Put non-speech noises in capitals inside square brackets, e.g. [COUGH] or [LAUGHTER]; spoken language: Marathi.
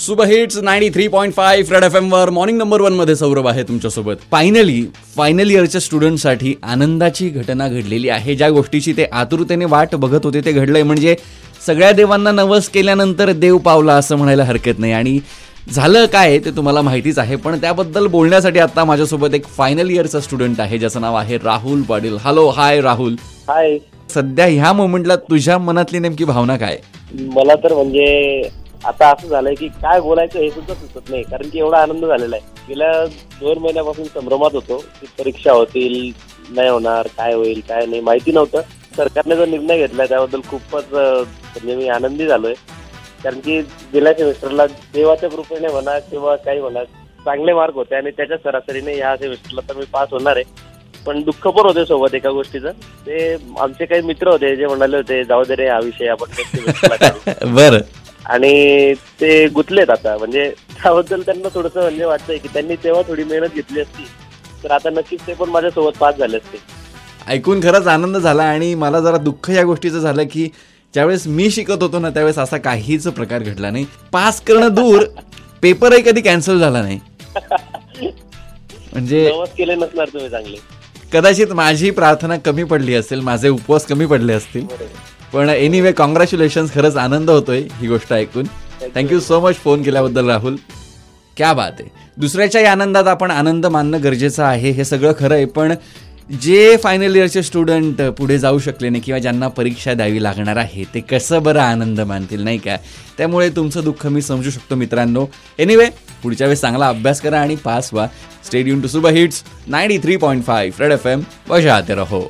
Super hits ninety three point five red F वर मॉर्निंग नंबर वनमध्ये सौरभ आहे तुमच्यासोबत. फायनली फायनल इयरच्या स्टुडंटसाठी आनंदाची घटना घडलेली आहे. ज्या गोष्टीची ते आतुरतेने वाट बघत होते ते घडलंय म्हणजे सगळ्या देवांना नवस केल्यानंतर देव पावला असं म्हणायला हरकत नाही. आणि झालं काय ते तुम्हाला माहितीच आहे पण त्याबद्दल बोलण्यासाठी आता माझ्यासोबत एक फायनल इयरचा स्टुडंट आहे ज्याचं नाव आहे Rahul Patil. Hello hi Rahul. Hi सध्या ह्या मोमेंटला तुझ्या मनातली नेमकी भावना काय? मला तर म्हणजे आता असं झालंय की काय बोलायचं हे सुद्धा सुचत नाही. कारण की एवढा आनंद झालेला आहे. गेल्या दोन महिन्यापासून संभ्रमात होतो की परीक्षा होतील नाही होणार काय होईल काय नाही माहिती नव्हतं. सरकारने जो निर्णय घेतलाय त्याबद्दल खूपच म्हणजे मी आनंदी झालोय. कारण की गेल्या सेमिस्टरला देवाच्या कृपेने म्हणा किंवा काही म्हणा चांगले मार्क होते आणि त्याच्या सरासरीने ह्या सेमिस्टरला तर मी पास होणार आहे. पण दुःख पण होते सोबत एका गोष्टीचं. ते आमचे काही मित्र होते जे म्हणाले होते जाऊ दे रे हा विषय आपण next semesterला [LAUGHS] काढू." बरं. आणि ते गुंतलेत आता. म्हणजे त्याबद्दल त्यांना थोडस म्हणजे वाटतंय की त्यांनी तेव्हा थोडी मेहनत घेतली असती. तर आता नक्कीच ते पण माझ्यासोबत पास झाले असते. ऐकून खरंच आनंद झाला आणि मला जरा दुःख या गोष्टीचं झालं की ज्यावेळेस मी शिकत होतो ना त्यावेळेस असा काहीच प्रकार घडला नाही. पास करणं दूर पेपरही कधी कॅन्सल झाला नाही. म्हणजे केले नसणार तुम्ही चांगले. कदाचित माझी प्रार्थना कमी पडली असेल माझे उपवास कमी पडले असतील. पण एनिवे कॉंग्रॅच्युलेशन खरंच आनंद होतोय ही गोष्ट ऐकून. थँक्यू सो मच फोन केल्याबद्दल राहुल. क्या बात आहे. दुसऱ्याच्याही आनंदात आपण आनंद मानणं गरजेचं आहे हे सगळं खरं आहे पण जे फायनल इयरचे स्टुडंट पुढे जाऊ शकले नाही किंवा ज्यांना परीक्षा द्यावी लागणार आहे ते कसं बरं आनंद मानतील नाही का? त्यामुळे तुमचं दुःख मी समजू शकतो मित्रांनो. एनिवे पुढच्या वेळेस चांगला अभ्यास करा आणि पास व्हा. Stadium to super hits ninety three point five red F M बजाते रहो.